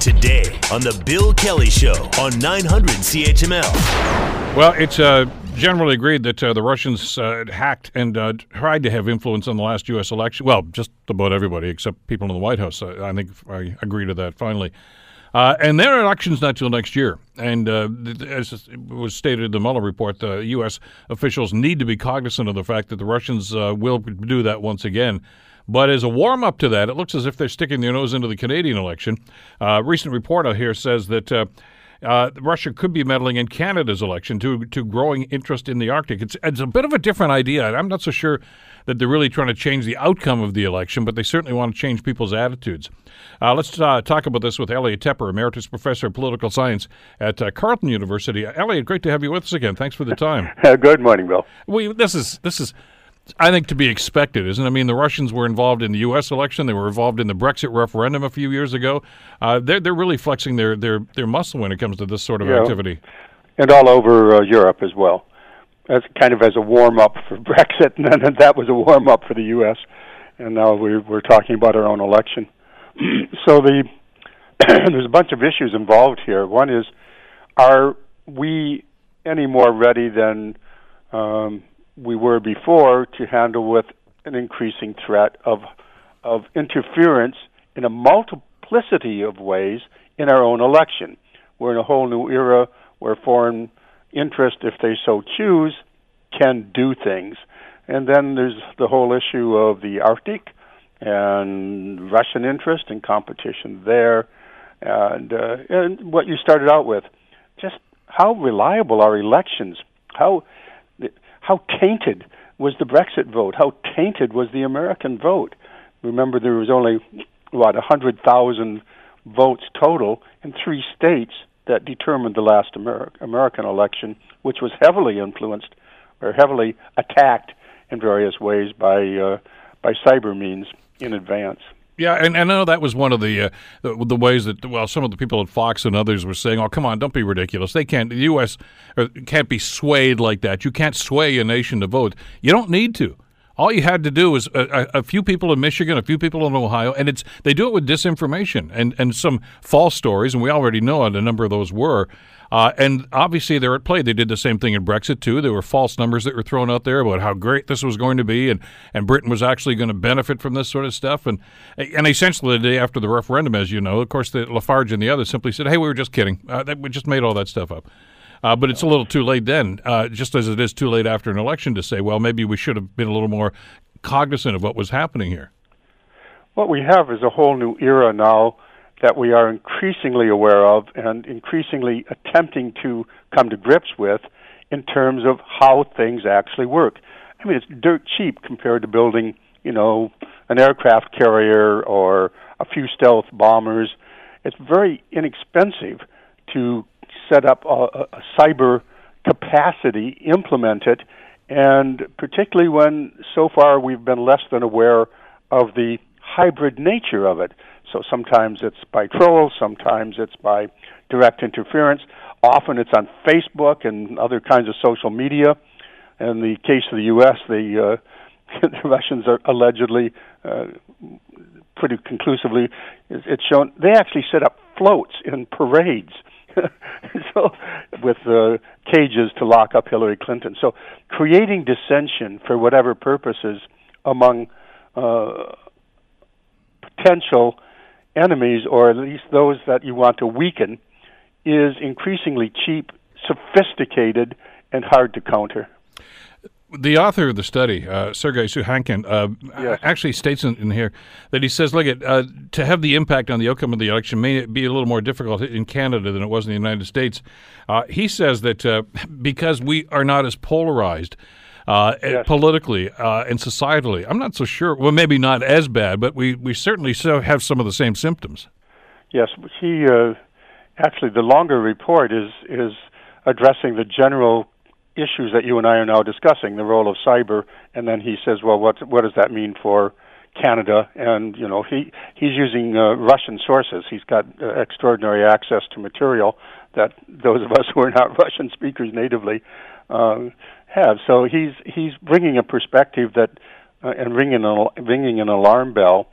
Today on The Bill Kelly Show on 900 CHML. Well, it's uh, generally agreed that uh, the Russians uh, hacked and uh, tried to have influence on the last U.S. election. Well, just about everybody except people in the White House. I think I agree to that finally. Uh, and their election's not till next year. And uh, as was stated in the Mueller report, the U.S. officials need to be cognizant of the fact that the Russians will do that once again. But as a warm up to that, it looks as if they're sticking their nose into the Canadian election. A recent report out here says that. Uh, uh, Russia could be meddling in Canada's election to to growing interest in the Arctic. It's it's a bit of a different idea. I'm not so sure that they're really trying to change the outcome of the election, but they certainly want to change people's attitudes. Uh, let's uh, talk about this with Elliot Tepper, Emeritus Professor of Political Science at uh, Carleton University. Elliot, great to have you with us again. Thanks for the time. Good morning, Bill. We this is this is I think to be expected, isn't it? I mean, the Russians were involved in the U.S. election. They were involved in the Brexit referendum a few years ago. Uh, they're they're really flexing their, their, their muscle when it comes to this sort of yeah. activity. And all over uh, Europe as well. As kind of as a warm up for Brexit, and then that was a warm up for the U.S. And now we're we're talking about our own election. so the there's a bunch of issues involved here. One is, are we any more ready than um, we were before to handle with an increasing threat of of interference in a multiplicity of ways in our own election. We're in a whole new era where foreign interest, if they so choose, can do things. And then there's the whole issue of the Arctic and Russian interest and competition there, and uh, and what you started out with, just how reliable are elections? How how tainted was the Brexit vote? How tainted was the American vote? Remember, there was only what hundred thousand votes total in three states that determined the last Amer- American election, which was heavily influenced or heavily attacked in various ways by uh, by cyber means in advance. Yeah, and, and I know that was one of the, uh, the, the ways that well, some of the people at Fox and others were saying, "Oh, come on, don't be ridiculous. They can't. The U.S. Uh, can't be swayed like that. You can't sway a nation to vote. You don't need to. All you had to do was a, a, few people in Michigan, a few people in Ohio, and it's they do it with disinformation and and some false stories, and we already know what a number of those were. Uh, and obviously, they're at play. They did the same thing in Brexit, too. There were false numbers that were thrown out there about how great this was going to be and, and Britain was actually going to benefit from this sort of stuff. And, and essentially, the day after the referendum, as you know, of course, the, Lafarge and the others simply said, hey, we were just kidding. Uh, we just made all that stuff up. Uh, but it's a little too late then, uh, just as it is too late after an election to say, well, maybe we should have been a little more cognizant of what was happening here. What we have is a whole new era now that we are increasingly aware of and increasingly attempting to come to grips with in terms of how things actually work. I mean, it's dirt cheap compared to building, you know, an aircraft carrier or a few stealth bombers. It's very inexpensive to set up a, a cyber capacity, implement it, and particularly when so far we've been less than aware of the hybrid nature of it. So sometimes it's by trolls, sometimes it's by direct interference. Often it's on Facebook and other kinds of social media. In the case of the U.S., the, uh, the Russians are allegedly, uh, pretty conclusively, it's shown they actually set up floats in parades. with uh, cages to lock up Hillary Clinton. So creating dissension for whatever purposes among uh, potential enemies, or at least those that you want to weaken, is increasingly cheap, sophisticated, and hard to counter. The author of the study, uh, Sergei Sukhankin, uh, yes. actually states in, in, here that he says, look, at, uh, to have the impact on the outcome of the election may be a little more difficult in Canada than it was in the United States. Uh, he says that uh, because we are not as polarized, uh, yes. politically uh, and societally. I'm not so sure. Well, maybe not as bad, but we, we certainly so have some of the same symptoms. Yes, he uh, actually the longer report is is addressing the general issues that you and I are now discussing, the role of cyber, and then he says, well, what what does that mean for Canada? And you know, he he's using uh, Russian sources. He's got uh, extraordinary access to material that those of us who are not Russian speakers natively uh, have. So he's he's bringing a perspective that uh, and ringing a, ringing an alarm bell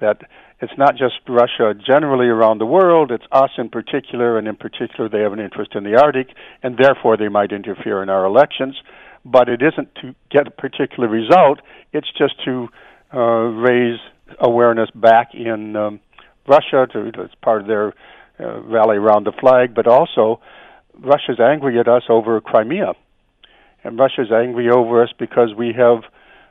that it's not just Russia generally around the world, it's us in particular, and in particular, they have an interest in the Arctic, and therefore they might interfere in our elections. But it isn't to get a particular result, it's just to uh, raise awareness back in um, Russia, to, it's part of their uh, rally around the flag, but also Russia's angry at us over Crimea. And Russia's angry over us because we have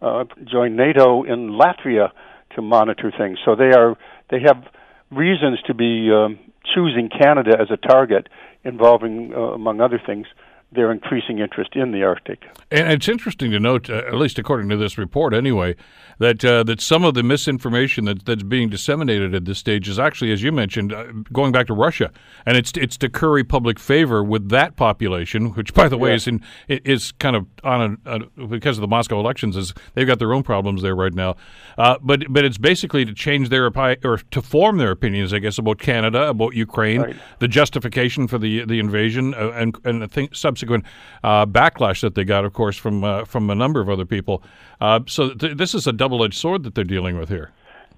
uh, joined NATO in Latvia to monitor things. So they are they have reasons to be um, choosing Canada as a target, involving, uh, among other things, their increasing interest in the Arctic. And it's interesting to note, uh, at least according to this report anyway, that uh, that some of the misinformation that, that's being disseminated at this stage is actually, as you mentioned, uh, going back to Russia, and it's it's to curry public favor with that population, which, by the way, is in is kind of on a, a, because of the Moscow elections, is they've got their own problems there right now, uh, but but it's basically to change their or to form their opinions, I guess, about Canada, about Ukraine, right. the justification for the the invasion, uh, and and the thing, subsequent uh, backlash that they got, of course, from from a number of other people. so th- this is a double-edged sword that they're dealing with here.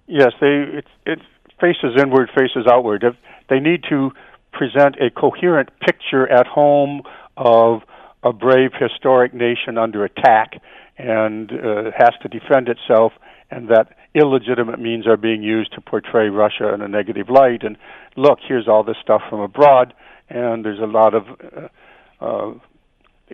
Yes, they it, it faces inward, faces outward. If they need to present a coherent picture at home of a brave historic nation under attack and uh, has to defend itself, and that illegitimate means are being used to portray Russia in a negative light. And look, here's all this stuff from abroad, and there's a lot of uh, uh,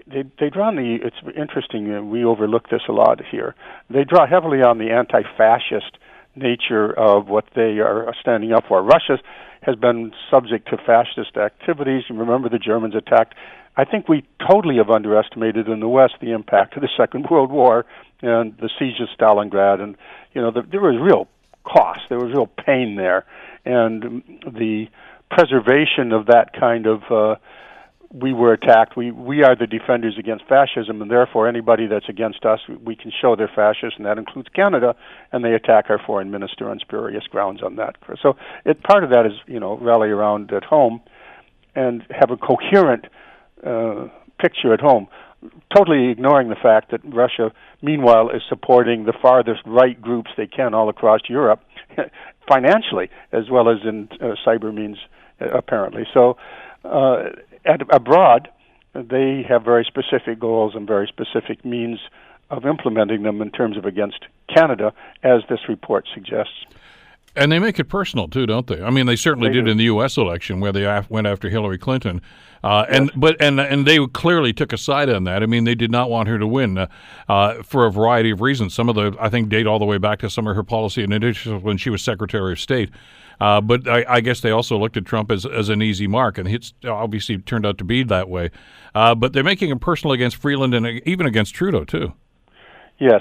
they they draw on the. It's interesting. Uh, we overlook this a lot here. They draw heavily on the anti-fascist nature of what they are standing up for. Russia has been subject to fascist activities. You remember the Germans attacked. I think we totally have underestimated in the West the impact of the Second World War and the siege of Stalingrad, and you know the, there was real cost, there was real pain there, and the preservation of that kind of uh, we were attacked. We we are the defenders against fascism, and therefore anybody that's against us, we can show they're fascist, and that includes Canada. And they attack our foreign minister on spurious grounds on that. So it part of that is you know rally around at home, and have a coherent uh, picture at home. Totally ignoring the fact that Russia, meanwhile, is supporting the farthest right groups they can all across Europe, financially as well as in uh, cyber means, uh, apparently. So. Uh, at, abroad, they have very specific goals and very specific means of implementing them in terms of against Canada, as this report suggests. And they make it personal too, don't they? I mean, they certainly they did do. in the U.S. election, where they went after Hillary Clinton, uh, yes. and but and and they clearly took a side on that. I mean, they did not want her to win uh, uh, for a variety of reasons. Some of the I think date all the way back to some of her policy initiatives when she was Secretary of State. Uh, but I, I, guess they also looked at Trump as, as an easy mark, and it's obviously turned out to be that way. Uh, but they're making it personal against Freeland and even against Trudeau, too. Yes.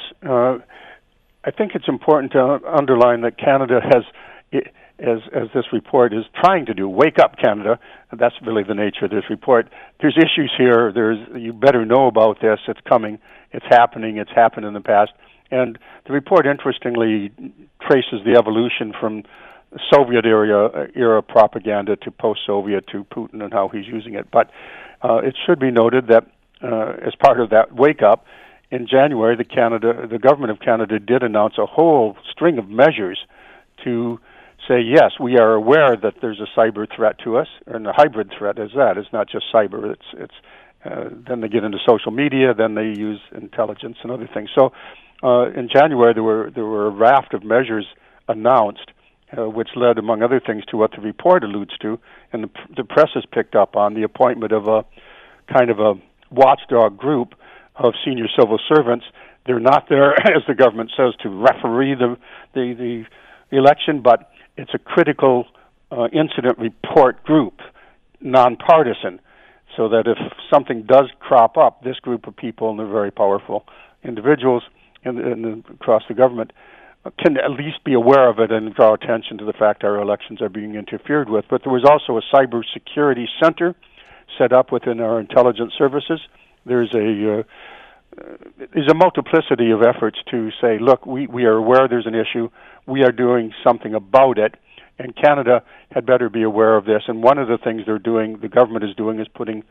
I think it's important to underline that Canada has. as as this report is trying to do. Wake up, Canada! That's really the nature of this report. There's issues here. There's you better know about this. It's coming. It's happening. It's happened in the past. And the report, interestingly, traces the evolution from Soviet era era propaganda to post-Soviet to Putin and how he's using it. But uh, it should be noted that uh, as part of that wake up, in January, the Canada, the government of Canada did announce a whole string of measures to say yes, we are aware that there's a cyber threat to us, and a hybrid threat is that. It's not just cyber. It's it's uh, then they get into social media, then they use intelligence and other things. So uh, in January, there were there were a raft of measures announced uh, which led, among other things, to what the report alludes to, and the, the press has picked up on the appointment of a kind of a watchdog group of senior civil servants. They're not there, as the government says, to referee the the, the election, but it's a critical uh, incident report group, nonpartisan, so that if something does crop up, this group of people, and they're very powerful individuals in, in, across the government, can at least be aware of it and draw attention to the fact our elections are being interfered with. But there was also a cybersecurity center set up within our intelligence services. There's a uh, there's a multiplicity of efforts to say, look, we, we are aware there's an issue. We are doing something about it. And Canada had better be aware of this. And one of the things they're doing, the government is doing, is putting,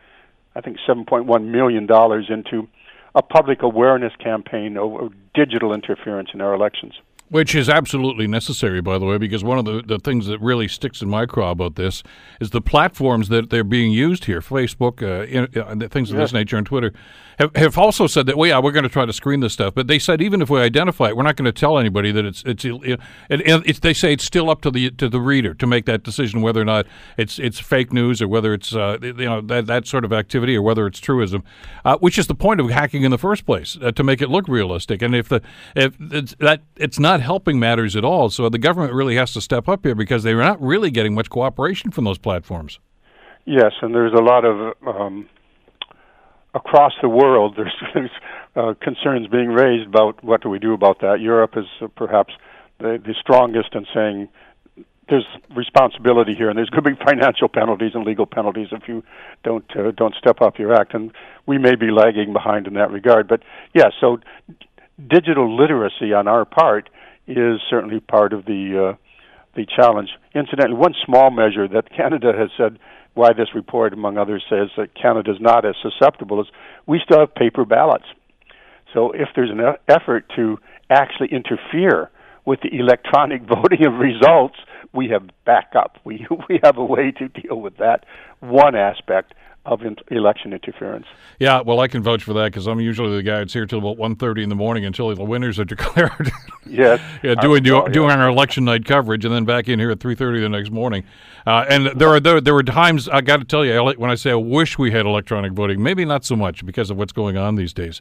I think, $7.1 million into a public awareness campaign of digital interference in our elections. Which is absolutely necessary, by the way, because one of the, the things that really sticks in my craw about this is the platforms that they're being used here Facebook, uh, in, uh, things of this nature, and Twitter have, have also said that, well, yeah, we're going to try to screen this stuff. But they said even if we identify it, we're not going to tell anybody that it's it's, it, it, they say it's still up to the to the reader to make that decision whether or not it's it's fake news or whether it's uh, you know that that sort of activity or whether it's truism, uh, which is the point of hacking in the first place uh, to make it look realistic. And if the if it's, that it's not helping matters at all, so the government really has to step up here because they're not really getting much cooperation from those platforms. Yes, and there's a lot of um, across the world, there's, there's uh, concerns being raised about what do we do about that. Europe is uh, perhaps the, the strongest in saying there's responsibility here, and there's going to be financial penalties and legal penalties if you don't uh, don't step up your act. And we may be lagging behind in that regard. But yeah, so digital literacy on our part is certainly part of the uh, the challenge. Incidentally, one small measure that Canada has said why this report, among others, says that Canada is not as susceptible is we still have paper ballots. So if there's an effort to actually interfere with the electronic voting of results, we have backup. We we have a way to deal with that one aspect of in- election interference. Yeah, well, I can vouch for that because I'm usually the guy that's here till about 1.30 in the morning until the winners are declared. yes. yeah, doing do, doing our election night coverage, and then back in here at 3.30 the next morning. Uh, and there are there, there were times I got to tell you when I say I wish we had electronic voting, maybe not so much because of what's going on these days.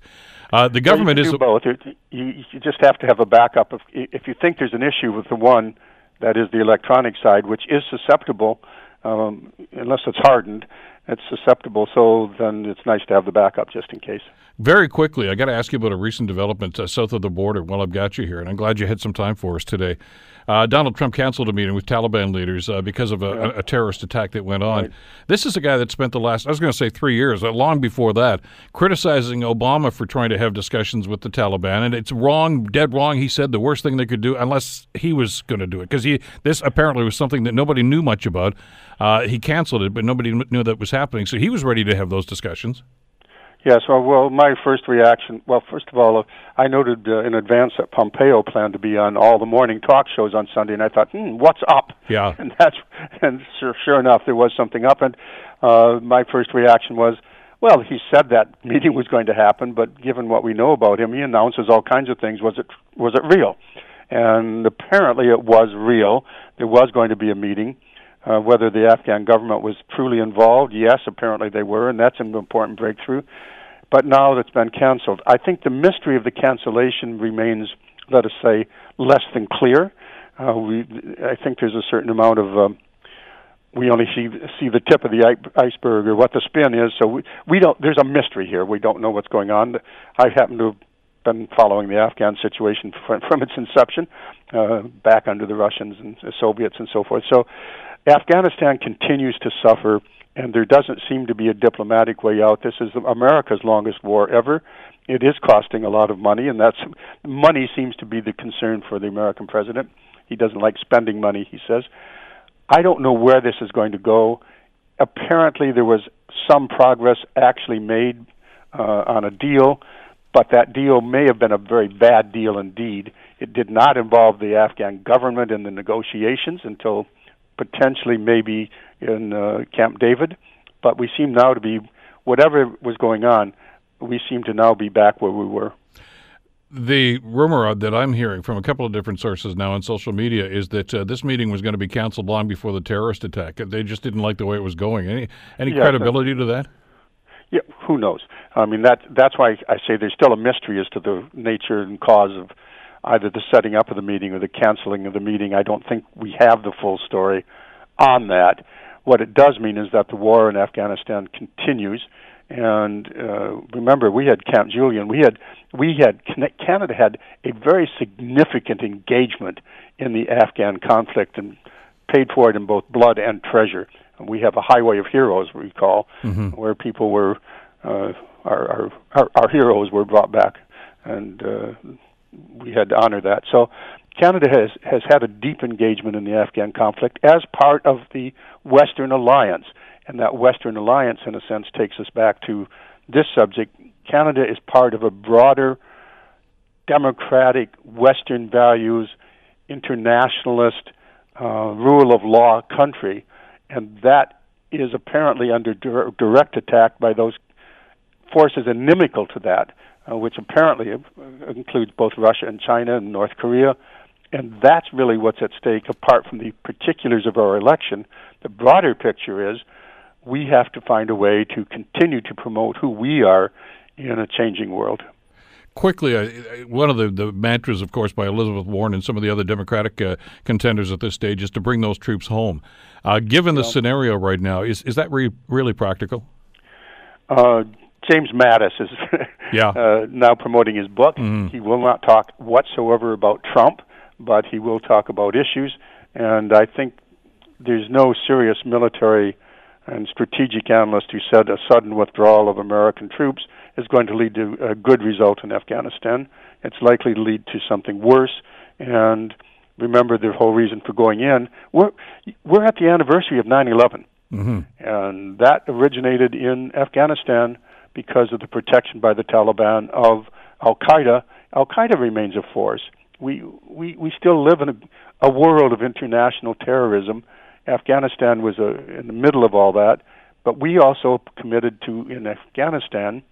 Uh, the government well, is both. You, you just have to have a backup. If if you think there's an issue with the one that is the electronic side, which is susceptible, um, unless it's hardened it's susceptible. So then it's nice to have the backup just in case. Very quickly, I got to ask you about a recent development uh, south of the border. While I've got you here, and I'm glad you had some time for us today. Uh, Donald Trump canceled a meeting with Taliban leaders uh, because of a, a, terrorist attack that went on. Right. This is a guy that spent the last, I was going to say three years, uh, long before that, criticizing Obama for trying to have discussions with the Taliban. And it's wrong, dead wrong. He said the worst thing they could do, unless he was going to do it, because this apparently was something that nobody knew much about. Uh, he canceled it, but nobody knew that was happening. So he was ready to have those discussions. Yes, well, well, my first reaction, well, first of all, uh, I noted uh, in advance that Pompeo planned to be on all the morning talk shows on Sunday, and I thought, hmm, what's up? Yeah. And that's, and sure, sure enough, there was something up, and uh, my first reaction was, well, he said that meeting was going to happen, but given what we know about him, he announces all kinds of things. Was it was it real? And apparently, it was real. There was going to be a meeting. Uh, whether the Afghan government was truly involved, yes, apparently they were, and that's an important breakthrough but now that's been canceled. I think the mystery of the cancellation remains, let us say, less than clear. Uh, we, I think there's a certain amount of um, we only see see the tip of the iceberg or what the spin is. So we we don't. There's a mystery here. We don't know what's going on. I happen to have been following the Afghan situation from, from its inception, uh, back under the Russians and Soviets and so forth. So Afghanistan continues to suffer and there doesn't seem to be a diplomatic way out. This is America's longest war ever. It is costing a lot of money, and that's money seems to be the concern for the American president. He doesn't like spending money, he says. I don't know where this is going to go. Apparently, there was some progress actually made uh, on a deal, but that deal may have been a very bad deal indeed. It did not involve the Afghan government in the negotiations until potentially maybe in uh, Camp David, but we seem now to be whatever was going on. We seem to now be back where we were. The rumor that I'm hearing from a couple of different sources now on social media is that uh, this meeting was going to be canceled long before the terrorist attack. They just didn't like the way it was going. Any any yes, credibility to that? Yeah, who knows? I mean that that's why I say there's still a mystery as to the nature and cause of either the setting up of the meeting or the canceling of the meeting. I don't think we have the full story on that. What it does mean is that the war in Afghanistan continues. And uh, remember, we had Camp Julian. We had we had Canada had a very significant engagement in the Afghan conflict and paid for it in both blood and treasure. And we have a highway of heroes, we call, mm-hmm. where people were uh, our, our, our our heroes were brought back, and uh, we had to honor that. So Canada has, has had a deep engagement in the Afghan conflict as part of the Western Alliance. And that Western Alliance, in a sense, takes us back to this subject. Canada is part of a broader democratic, Western values, internationalist, uh, rule of law country, and that is apparently under dir- direct attack by those forces inimical to that, uh, which apparently uh, includes both Russia and China and North Korea. And that's really what's at stake, apart from the particulars of our election. The broader picture is we have to find a way to continue to promote who we are in a changing world. Quickly, uh, one of the, the mantras, of course, by Elizabeth Warren and some of the other Democratic uh, contenders at this stage is to bring those troops home. Uh, given the scenario right now, is, is that re- really practical? James Mattis is yeah. Uh, now promoting his book. Mm-hmm. He will not talk whatsoever about Trump, but he will talk about issues. And I think there's no serious military and strategic analyst who said a sudden withdrawal of American troops is going to lead to a good result in Afghanistan. It's likely to lead to something worse. And remember the whole reason for going in. We're we're at the anniversary of 9/11, mm-hmm. and that originated in Afghanistan because of the protection by the Taliban of Al Qaeda. Al Qaeda remains a force. We we we still live in a, a world of international terrorism. Afghanistan was a, in the middle of all that, but we also committed to in Afghanistan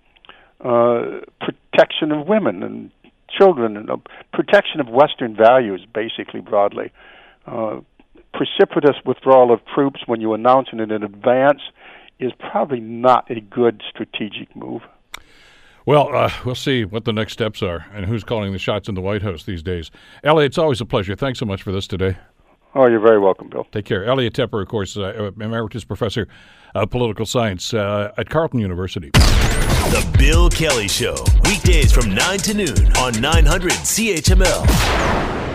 uh, protection of women and children and uh, protection of Western values, basically broadly. Uh, precipitous withdrawal of troops when you announce it in advance is probably not a good strategic move. Well, uh, we'll see what the next steps are and who's calling the shots in the White House these days. Elliot, it's always a pleasure. Thanks so much for this today. Oh, you're very welcome, Bill. Take care. Elliot Tepper, of course, uh, emeritus professor of political science uh, at Carleton University. The Bill Kelly Show, weekdays from 9 to noon on 900 CHML.